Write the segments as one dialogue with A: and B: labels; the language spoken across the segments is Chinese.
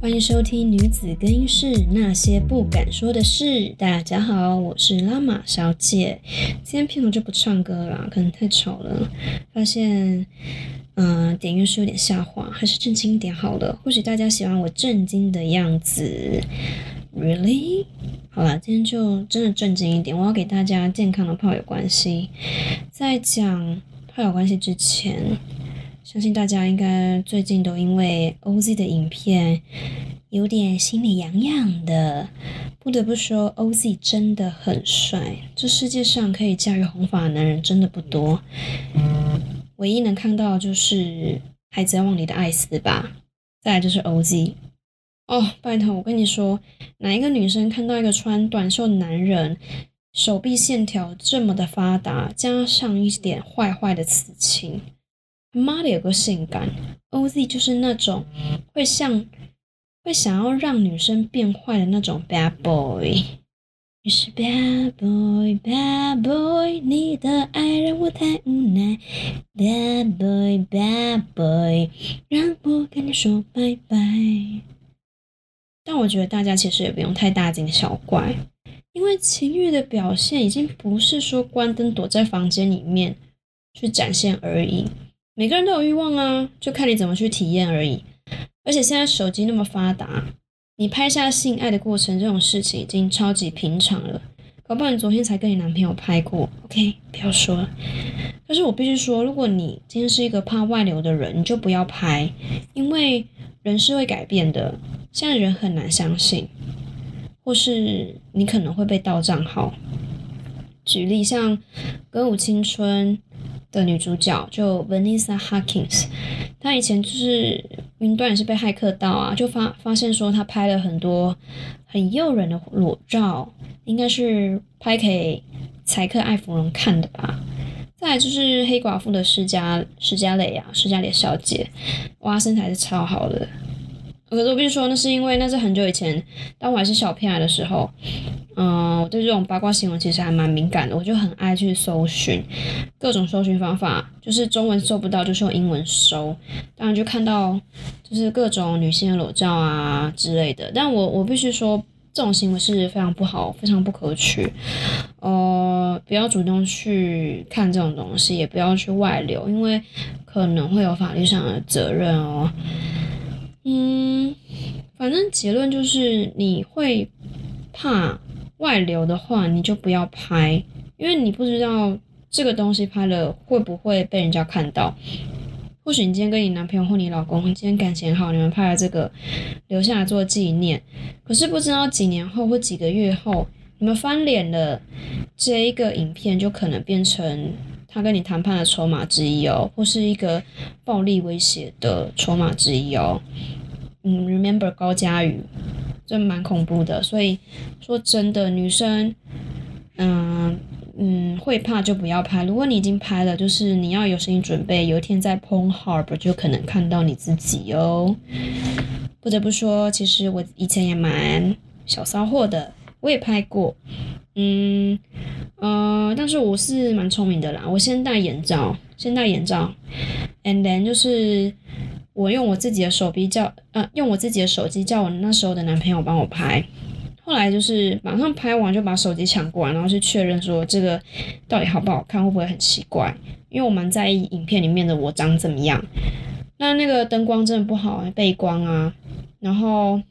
A: 欢迎收听《女子更衣室那些不敢说的事》。大家好，我是拉玛小姐。今天片头就不唱歌了，可能太吵了。发现，嗯，点阅数有点下滑，还是正经一点好了。或许大家喜欢我震惊的样子。Really？好了，今天就真的正经一点。我要给大家健康的炮友关系。在讲炮友关系之前，相信大家应该最近都因为 OZ 的影片有点心里痒痒的。不得不说，OZ 真的很帅。这世界上可以驾驭红发的男人真的不多。唯一能看到就是《海贼王》里的艾斯吧。再来就是 OZ。哦，拜托，我跟你说，哪一个女生看到一个穿短袖的男人，手臂线条这么的发达，加上一点坏坏的刺青，妈的有个性感，OZ 就是那种会像会想要让女生变坏的那种 bad boy。你是 bad boy，bad boy，你的爱让我太无奈，bad boy，bad boy，让我跟你说拜拜。但我觉得大家其实也不用太大惊小怪，因为情欲的表现已经不是说关灯躲在房间里面去展现而已。每个人都有欲望啊，就看你怎么去体验而已。而且现在手机那么发达，你拍下性爱的过程这种事情已经超级平常了。搞不好你昨天才跟你男朋友拍过，OK？不要说了。但是我必须说，如果你今天是一个怕外流的人，你就不要拍，因为人是会改变的。现在人很难相信，或是你可能会被盗账号。举例像《歌舞青春》的女主角就 Vanessa Hudgens，她以前就是云端也是被骇客盗啊，就发发现说她拍了很多很诱人的裸照，应该是拍给财客艾芙蓉看的吧。再来就是黑寡妇的施嘉施嘉蕾啊，施嘉蕾小姐，哇，身材是超好的。可是我必须说，那是因为那是很久以前，当我还是小屁孩的时候，嗯，我对这种八卦新闻其实还蛮敏感的，我就很爱去搜寻各种搜寻方法，就是中文搜不到，就是用英文搜，当然就看到就是各种女性的裸照啊之类的。但我我必须说，这种行为是非常不好，非常不可取。呃，不要主动去看这种东西，也不要去外流，因为可能会有法律上的责任哦。嗯，反正结论就是，你会怕外流的话，你就不要拍，因为你不知道这个东西拍了会不会被人家看到。或许你今天跟你男朋友或你老公今天感情好，你们拍了这个留下来做纪念，可是不知道几年后或几个月后，你们翻脸了，这一个影片就可能变成他跟你谈判的筹码之一哦，或是一个暴力威胁的筹码之一哦。嗯，remember 高佳宇，这蛮恐怖的。所以说真的，女生，嗯嗯，会怕就不要拍。如果你已经拍了，就是你要有心理准备，有一天在 Porn Hub 就可能看到你自己哦。不得不说，其实我以前也蛮小骚货的，我也拍过。嗯呃，但是我是蛮聪明的啦，我先戴眼罩，先戴眼罩，and then 就是。我用我自己的手机叫，呃，用我自己的手机叫我那时候的男朋友帮我拍，后来就是马上拍完就把手机抢过来，然后去确认说这个到底好不好看，会不会很奇怪？因为我蛮在意影片里面的我长怎么样。那那个灯光真的不好，背光啊，然后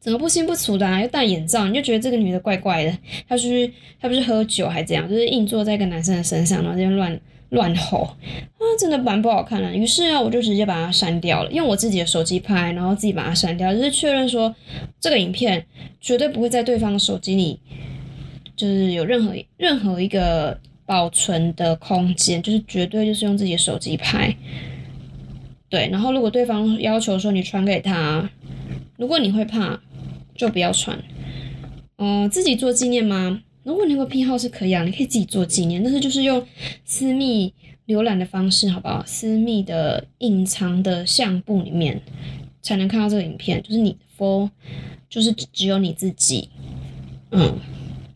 A: 整个不清不楚的，啊又戴眼罩，你就觉得这个女的怪怪的。她是她不是喝酒还这样，就是硬坐在一个男生的身上，然后这边乱。乱吼啊，真的蛮不好看的。于是啊，我就直接把它删掉了，用我自己的手机拍，然后自己把它删掉，就是确认说这个影片绝对不会在对方的手机里，就是有任何任何一个保存的空间，就是绝对就是用自己的手机拍。对，然后如果对方要求说你传给他，如果你会怕，就不要传。嗯，自己做纪念吗？如果你有个癖好是可以啊，你可以自己做纪念，但是就是用私密浏览的方式，好不好？私密的隐藏的相簿里面才能看到这个影片，就是你 for，就是只有你自己，嗯，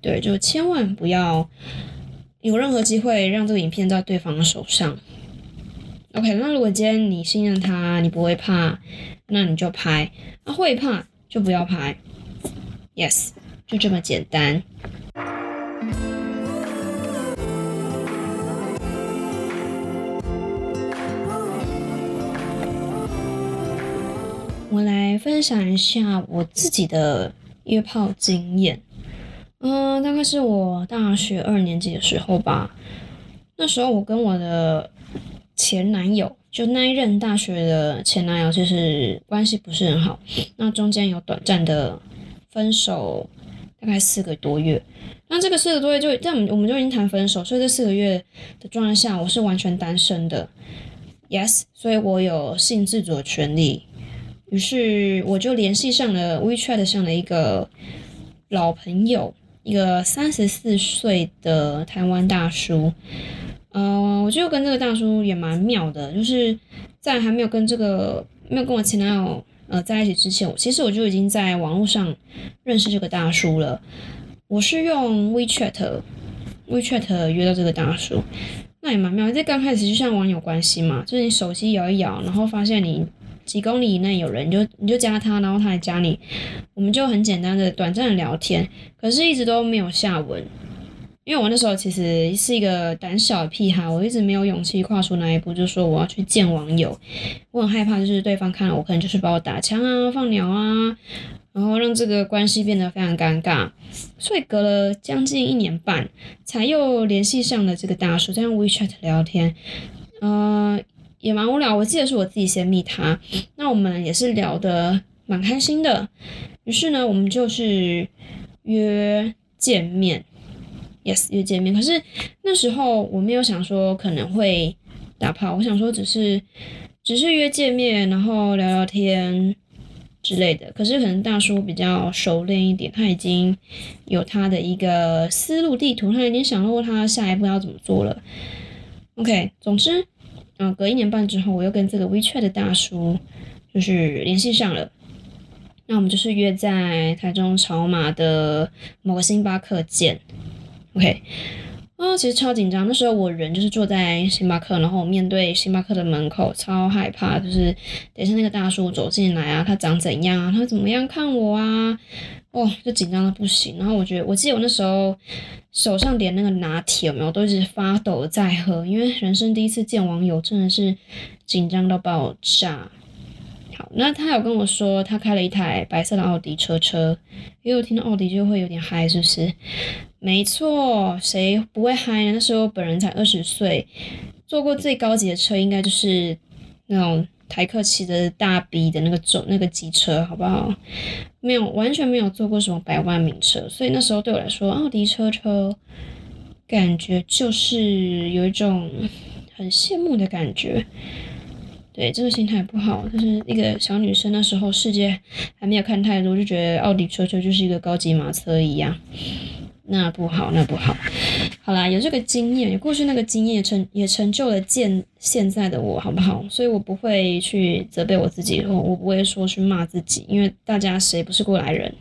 A: 对，就千万不要有任何机会让这个影片在对方的手上。OK，那如果今天你信任他，你不会怕，那你就拍；那会怕就不要拍。Yes，就这么简单。我来分享一下我自己的约炮经验。嗯，大概是我大学二年级的时候吧。那时候我跟我的前男友，就那一任大学的前男友，其实关系不是很好。那中间有短暂的分手，大概四个多月。那这个四个多月就在我们我们就已经谈分手，所以这四个月的状态下，我是完全单身的。Yes，所以我有性自主的权利。于是我就联系上了 WeChat 上的一个老朋友。一个三十四岁的台湾大叔，呃，我就跟这个大叔也蛮妙的，就是在还没有跟这个没有跟我前男友呃在一起之前，其实我就已经在网络上认识这个大叔了。我是用 WeChat，WeChat 约到这个大叔，那也蛮妙。在刚开始就像网友关系嘛，就是你手机摇一摇，然后发现你。几公里以内有人，你就你就加他，然后他来加你，我们就很简单的短暂的聊天，可是一直都没有下文，因为我那时候其实是一个胆小的屁孩，我一直没有勇气跨出那一步，就说我要去见网友，我很害怕，就是对方看了我，可能就是把我打枪啊、放鸟啊，然后让这个关系变得非常尴尬，所以隔了将近一年半，才又联系上了这个大叔，在用 WeChat 聊天，嗯。也蛮无聊，我记得是我自己先密他，那我们也是聊得蛮开心的，于是呢，我们就是约见面，yes 约见面。可是那时候我没有想说可能会打炮，我想说只是只是约见面，然后聊聊天之类的。可是可能大叔比较熟练一点，他已经有他的一个思路地图，他已经想过他下一步要怎么做了。OK，总之。嗯，隔一年半之后，我又跟这个 WeChat 的大叔就是联系上了。那我们就是约在台中草马的某个星巴克见。OK，啊，其实超紧张。那时候我人就是坐在星巴克，然后面对星巴克的门口，超害怕。就是等一下那个大叔走进来啊，他长怎样啊？他怎么样看我啊？哦，就紧张的不行。然后我觉得，我记得我那时候手上点那个拿铁有没有，都一直发抖在喝，因为人生第一次见网友，真的是紧张到爆炸。好，那他有跟我说，他开了一台白色的奥迪车车，因为我听到奥迪就会有点嗨，是不是？没错，谁不会嗨呢？那时候本人才二十岁，坐过最高级的车，应该就是那种。台客骑的大 B 的那个走那个机车，好不好？没有，完全没有坐过什么百万名车，所以那时候对我来说，奥迪车车感觉就是有一种很羡慕的感觉。对，这个心态不好，就是一个小女生那时候世界还没有看太多，就觉得奥迪车车就是一个高级马车一样。那不好，那不好。好啦，有这个经验，有过去那个经验，成也成就了现现在的我，好不好？所以我不会去责备我自己，我我不会说去骂自己，因为大家谁不是过来人？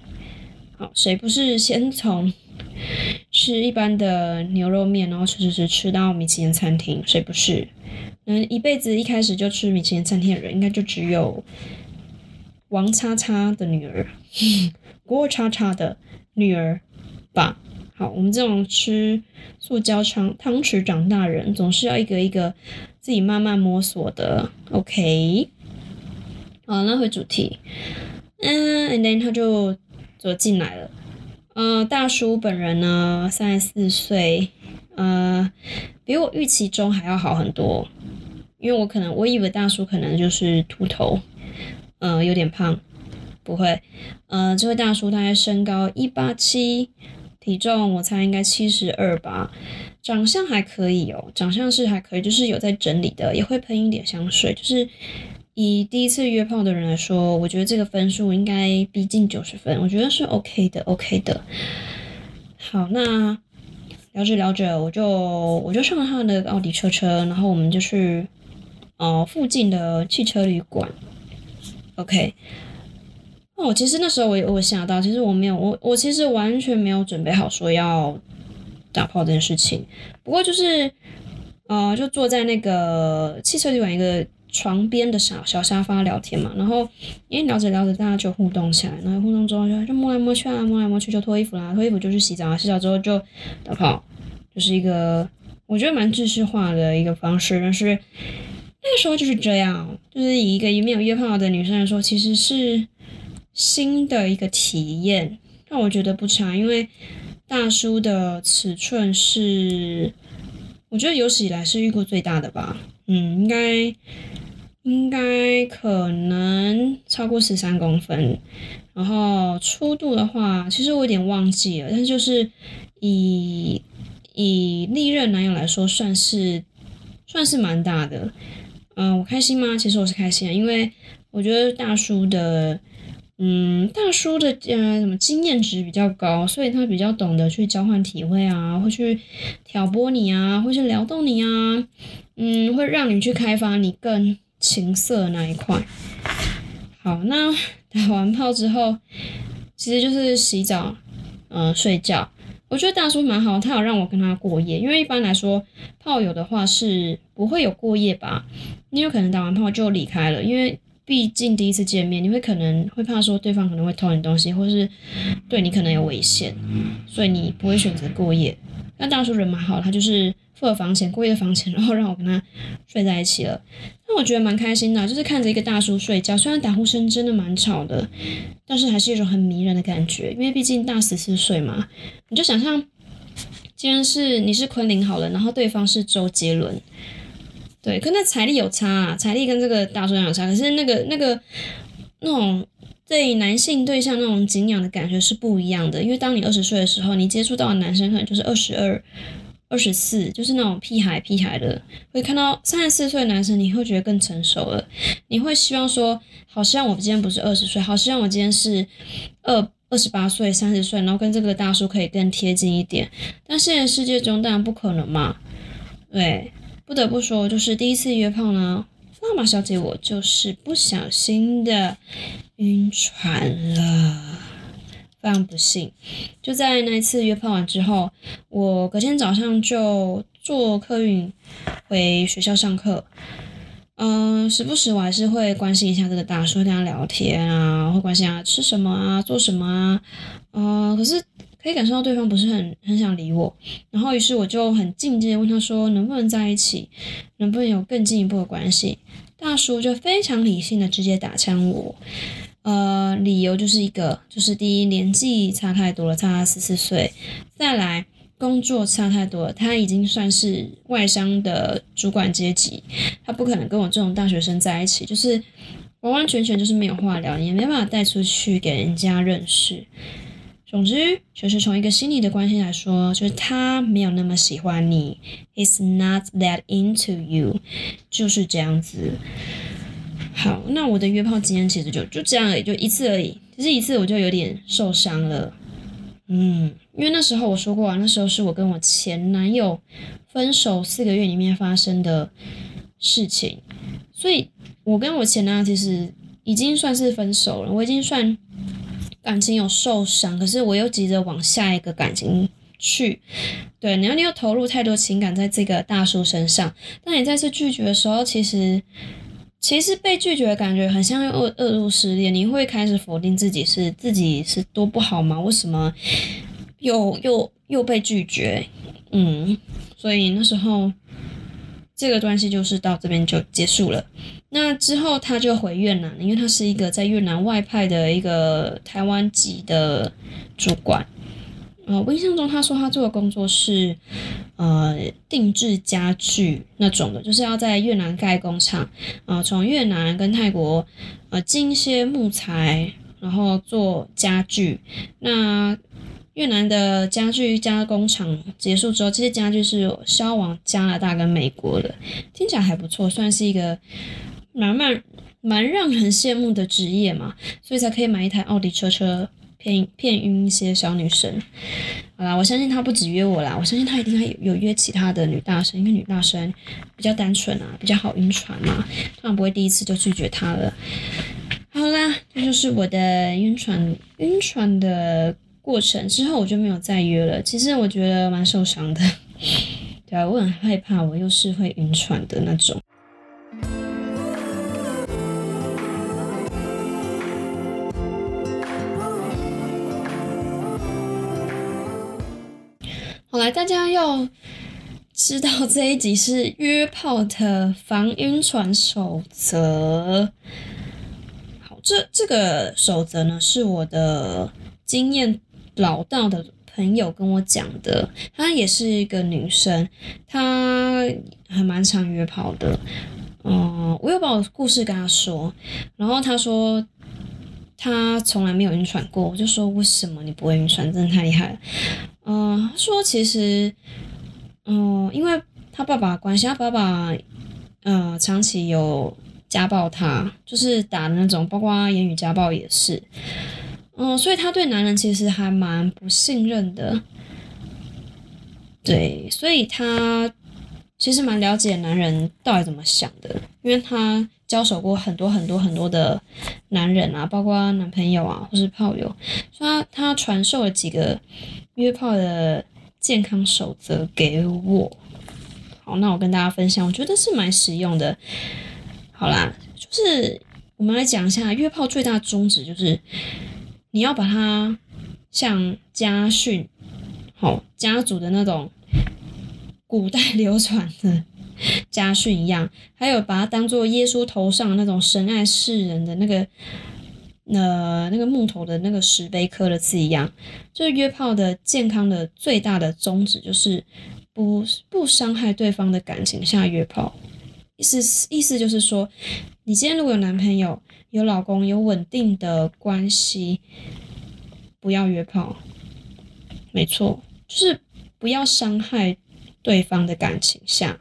A: 好，谁不是先从 吃一般的牛肉面，然后吃吃吃吃到米其林餐厅？谁不是？嗯，一辈子一开始就吃米其林餐厅的人，应该就只有王叉叉的女儿，郭叉叉的女儿吧。我们这种吃塑胶汤汤匙长大人，总是要一个一个自己慢慢摸索的。OK，好，那回主题。嗯，and then 他就走进来了。呃，大叔本人呢，三十四岁，呃，比我预期中还要好很多。因为我可能我以为大叔可能就是秃头，呃，有点胖，不会。呃，这位大叔大概身高一八七。体重我猜应该七十二吧，长相还可以哦，长相是还可以，就是有在整理的，也会喷一点香水，就是以第一次约炮的人来说，我觉得这个分数应该逼近九十分，我觉得是 OK 的，OK 的。好，那聊着聊着，我就我就上了他的奥迪车车，然后我们就去呃附近的汽车旅馆，OK。我其实那时候我我想到，其实我没有我我其实完全没有准备好说要打炮这件事情。不过就是，呃，就坐在那个汽车旅馆一个床边的小小沙发聊天嘛，然后因为聊着聊着大家就互动起来，然后互动之后就就摸来摸去啊，摸来摸去就脱衣服啦，脱衣服就去洗澡啊，洗澡之后就打炮，就是一个我觉得蛮知识化的一个方式，但是那个时候就是这样，就是以一个没有约炮的女生来说，其实是新的一个体验，但我觉得不差，因为大叔的尺寸是我觉得有史以来是遇过最大的吧，嗯，应该。应该可能超过十三公分，然后粗度的话，其实我有点忘记了，但就是以以历任男友来说，算是算是蛮大的。嗯，我开心吗？其实我是开心的，因为我觉得大叔的，嗯，大叔的呃什么经验值比较高，所以他比较懂得去交换体会啊，会去挑拨你啊，会去撩动你啊，嗯，会让你去开发你更。情色那一块，好，那 打完炮之后，其实就是洗澡，嗯，睡觉。我觉得大叔蛮好，他有让我跟他过夜，因为一般来说炮友的话是不会有过夜吧？你有可能打完炮就离开了，因为毕竟第一次见面，你会可能会怕说对方可能会偷你东西，或是对你可能有危险，所以你不会选择过夜。那大叔人蛮好，他就是付了房钱，过夜的房钱，然后让我跟他睡在一起了。那我觉得蛮开心的，就是看着一个大叔睡觉，虽然打呼声真的蛮吵的，但是还是一种很迷人的感觉。因为毕竟大十四岁嘛，你就想象，既然是你是昆凌好了，然后对方是周杰伦，对，可那财力有差啊，财力跟这个大叔有差，可是那个那个那种对男性对象那种敬仰的感觉是不一样的。因为当你二十岁的时候，你接触到的男生可能就是二十二。二十四就是那种屁孩屁孩的，会看到三十四岁的男生，你会觉得更成熟了。你会希望说，好希望我今天不是二十岁，好希望我今天是二二十八岁、三十岁，然后跟这个大叔可以更贴近一点。但现实世界中当然不可能嘛。对，不得不说，就是第一次约炮呢，妈妈小姐我就是不小心的晕船了。非常不幸，就在那一次约炮完之后，我隔天早上就坐客运回学校上课。嗯，时不时我还是会关心一下这个大叔，跟他聊天啊，会关心他吃什么啊，做什么啊。嗯，可是可以感受到对方不是很很想理我。然后于是我就很静静的问他说，能不能在一起，能不能有更进一步的关系？大叔就非常理性的直接打枪我。呃，理由就是一个，就是第一年纪差太多了，差十四岁；再来工作差太多了，他已经算是外商的主管阶级，他不可能跟我这种大学生在一起，就是完完全全就是没有话聊，也没办法带出去给人家认识。总之，就是从一个心理的关系来说，就是他没有那么喜欢你，is not that into you，就是这样子。好，那我的约炮经验其实就就这样而已，就一次而已。其实一次我就有点受伤了，嗯，因为那时候我说过啊，那时候是我跟我前男友分手四个月里面发生的事情，所以我跟我前男友其实已经算是分手了，我已经算感情有受伤，可是我又急着往下一个感情去，对，然后你又投入太多情感在这个大叔身上，当你再次拒绝的时候，其实。其实被拒绝的感觉很像恶恶入失恋，你会开始否定自己是自己是多不好吗？为什么又又又被拒绝？嗯，所以那时候这个关系就是到这边就结束了。那之后他就回越南，因为他是一个在越南外派的一个台湾籍的主管。呃，我印象中他说他做的工作是，呃，定制家具那种的，就是要在越南盖工厂，呃，从越南跟泰国，呃，进一些木材，然后做家具。那越南的家具加工厂结束之后，这些家具是销往加拿大跟美国的，听起来还不错，算是一个蛮蛮蛮让人羡慕的职业嘛，所以才可以买一台奥迪车车。骗骗晕一些小女生，好啦，我相信他不止约我啦，我相信他一定还有有约其他的女大生，因为女大生比较单纯啊，比较好晕船嘛，当然不会第一次就拒绝他了。好啦，这就是我的晕船晕船的过程之后，我就没有再约了。其实我觉得蛮受伤的，对啊，我很害怕，我又是会晕船的那种。好来，大家要知道这一集是约炮的防晕船守则。好，这这个守则呢，是我的经验老道的朋友跟我讲的。她也是一个女生，她还蛮常约炮的。嗯，我有把我故事跟她说，然后她说她从来没有晕船过。我就说为什么你不会晕船？真的太厉害了。嗯，说其实，嗯，因为他爸爸关系，他爸爸，呃，长期有家暴他，就是打的那种，包括言语家暴也是，嗯，所以他对男人其实还蛮不信任的，对，所以他其实蛮了解男人到底怎么想的，因为他交手过很多很多很多的男人啊，包括男朋友啊，或是炮友，所以他他传授了几个。约炮的健康守则给我，好，那我跟大家分享，我觉得是蛮实用的。好啦，就是我们来讲一下约炮最大宗旨，就是你要把它像家训，好家族的那种古代流传的家训一样，还有把它当做耶稣头上那种神爱世人的那个。那那个木头的那个石碑刻的字一样，就是约炮的健康的最大的宗旨就是不不伤害对方的感情下约炮。意思意思就是说，你今天如果有男朋友、有老公、有稳定的关系，不要约炮。没错，就是不要伤害对方的感情下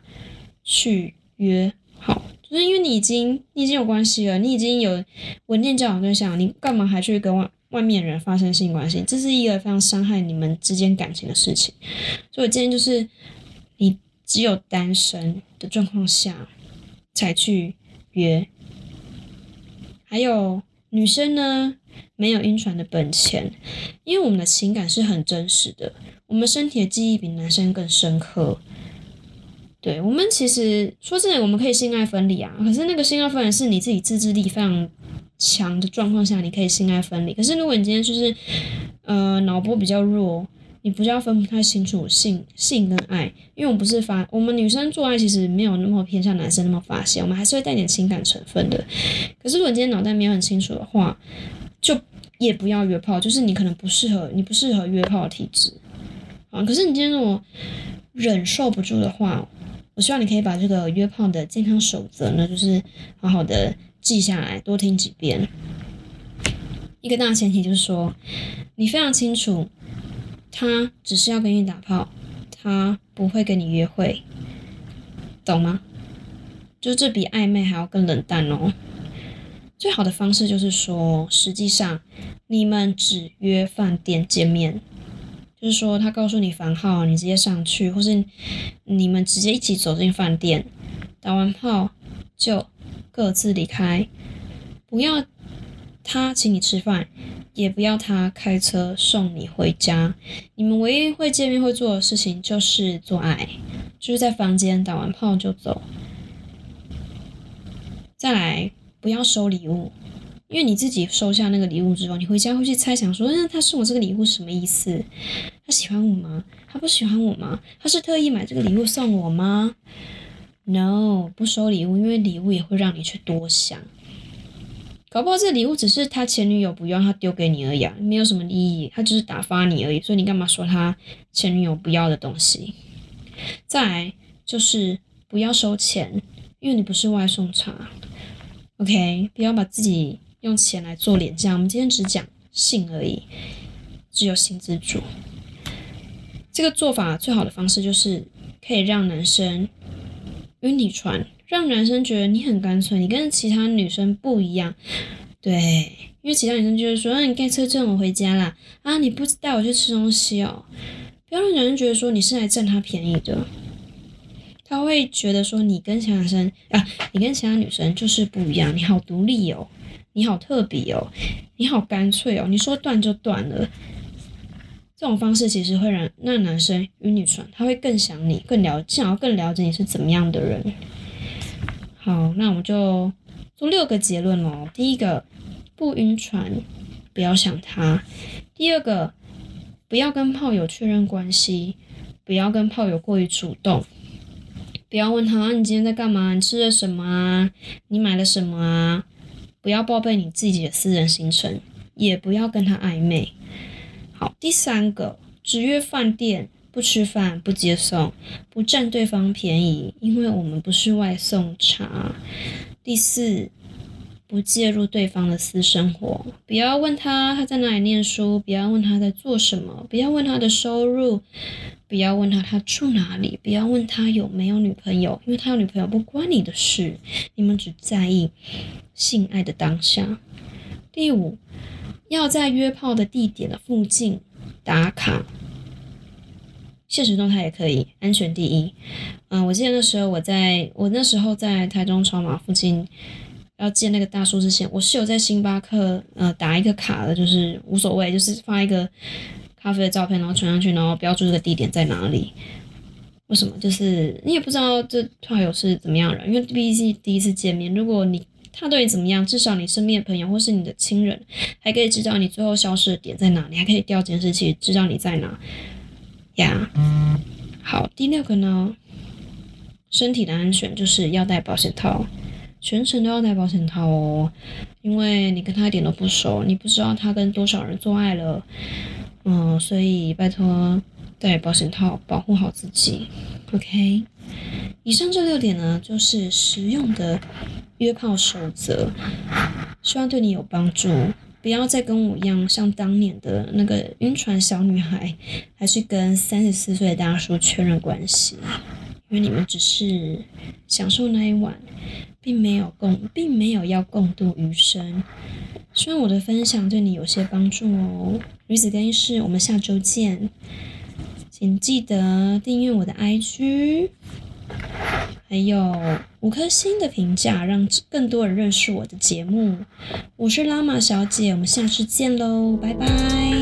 A: 去约炮。就是因为你已经你已经有关系了，你已经有稳定交往对象，你干嘛还去跟外外面人发生性关系？这是一个非常伤害你们之间感情的事情。所以我建议就是，你只有单身的状况下才去约。还有女生呢，没有晕船的本钱，因为我们的情感是很真实的，我们身体的记忆比男生更深刻。对我们其实说真的，我们可以性爱分离啊。可是那个性爱分离是你自己自制力非常强的状况下，你可以性爱分离。可是如果你今天就是呃脑波比较弱，你不要分不太清楚性性跟爱，因为我们不是发我们女生做爱其实没有那么偏向男生那么发泄，我们还是会带点情感成分的。可是如果你今天脑袋没有很清楚的话，就也不要约炮，就是你可能不适合，你不适合约炮的体质啊。可是你今天如果忍受不住的话，我希望你可以把这个约炮的健康守则呢，就是好好的记下来，多听几遍。一个大前提就是说，你非常清楚，他只是要跟你打炮，他不会跟你约会，懂吗？就这比暧昧还要更冷淡哦。最好的方式就是说，实际上你们只约饭店见面。就是说，他告诉你房号，你直接上去，或是你们直接一起走进饭店，打完炮就各自离开，不要他请你吃饭，也不要他开车送你回家。你们唯一会见面会做的事情就是做爱，就是在房间打完炮就走。再来，不要收礼物。因为你自己收下那个礼物之后，你回家会去猜想说，那他送我这个礼物什么意思？他喜欢我吗？他不喜欢我吗？他是特意买这个礼物送我吗？No，不收礼物，因为礼物也会让你去多想。搞不好这礼物只是他前女友不要他丢给你而已啊，没有什么意义，他就是打发你而已。所以你干嘛说他前女友不要的东西？再来就是不要收钱，因为你不是外送茶。OK，不要把自己。用钱来做廉价，我们今天只讲性而已，只有性自主。这个做法最好的方式就是可以让男生晕你船，让男生觉得你很干脆，你跟其他女生不一样。对，因为其他女生就是说，那你开车载我回家啦，啊，你不带我去吃东西哦，不要让男生觉得说你是来占他便宜的，他会觉得说你跟其他男生啊，你跟其他女生就是不一样，你好独立哦。你好特别哦，你好干脆哦，你说断就断了，这种方式其实会让那男生与女生，他会更想你，更了想要更了解你是怎么样的人。好，那我们就做六个结论喽。第一个，不晕船，不要想他；第二个，不要跟炮友确认关系，不要跟炮友过于主动，不要问他你今天在干嘛，你吃了什么啊，你买了什么啊，不要报备你自己的私人行程，也不要跟他暧昧。好，第三个，只约饭店，不吃饭，不接送，不占对方便宜，因为我们不是外送茶。第四，不介入对方的私生活，不要问他他在哪里念书，不要问他在做什么，不要问他的收入，不要问他他住哪里，不要问他有没有女朋友，因为他有女朋友不关你的事，你们只在意性爱的当下。第五。要在约炮的地点的附近打卡，现实动态也可以，安全第一。嗯，我记得那时候我在我那时候在台中超马附近要见那个大叔之前，我是有在星巴克呃打一个卡的，就是无所谓，就是发一个咖啡的照片，然后传上去，然后标注这个地点在哪里。为什么？就是你也不知道这炮友是怎么样人，因为毕竟第一次见面，如果你。他对你怎么样？至少你身边的朋友或是你的亲人，还可以知道你最后消失的点在哪里，还可以调监视器知道你在哪。呀，好，第六个呢，身体的安全就是要戴保险套，全程都要戴保险套哦，因为你跟他一点都不熟，你不知道他跟多少人做爱了，嗯，所以拜托戴保险套，保护好自己。OK，以上这六点呢，就是实用的。约炮守则，希望对你有帮助。不要再跟我一样，像当年的那个晕船小女孩，还是跟三十四岁的大叔确认关系，因为你们只是享受那一晚，并没有共，并没有要共度余生。希望我的分享对你有些帮助哦。女子更衣室，我们下周见，请记得订阅我的 IG。还有五颗星的评价，让更多人认识我的节目。我是拉玛小姐，我们下次见喽，拜拜。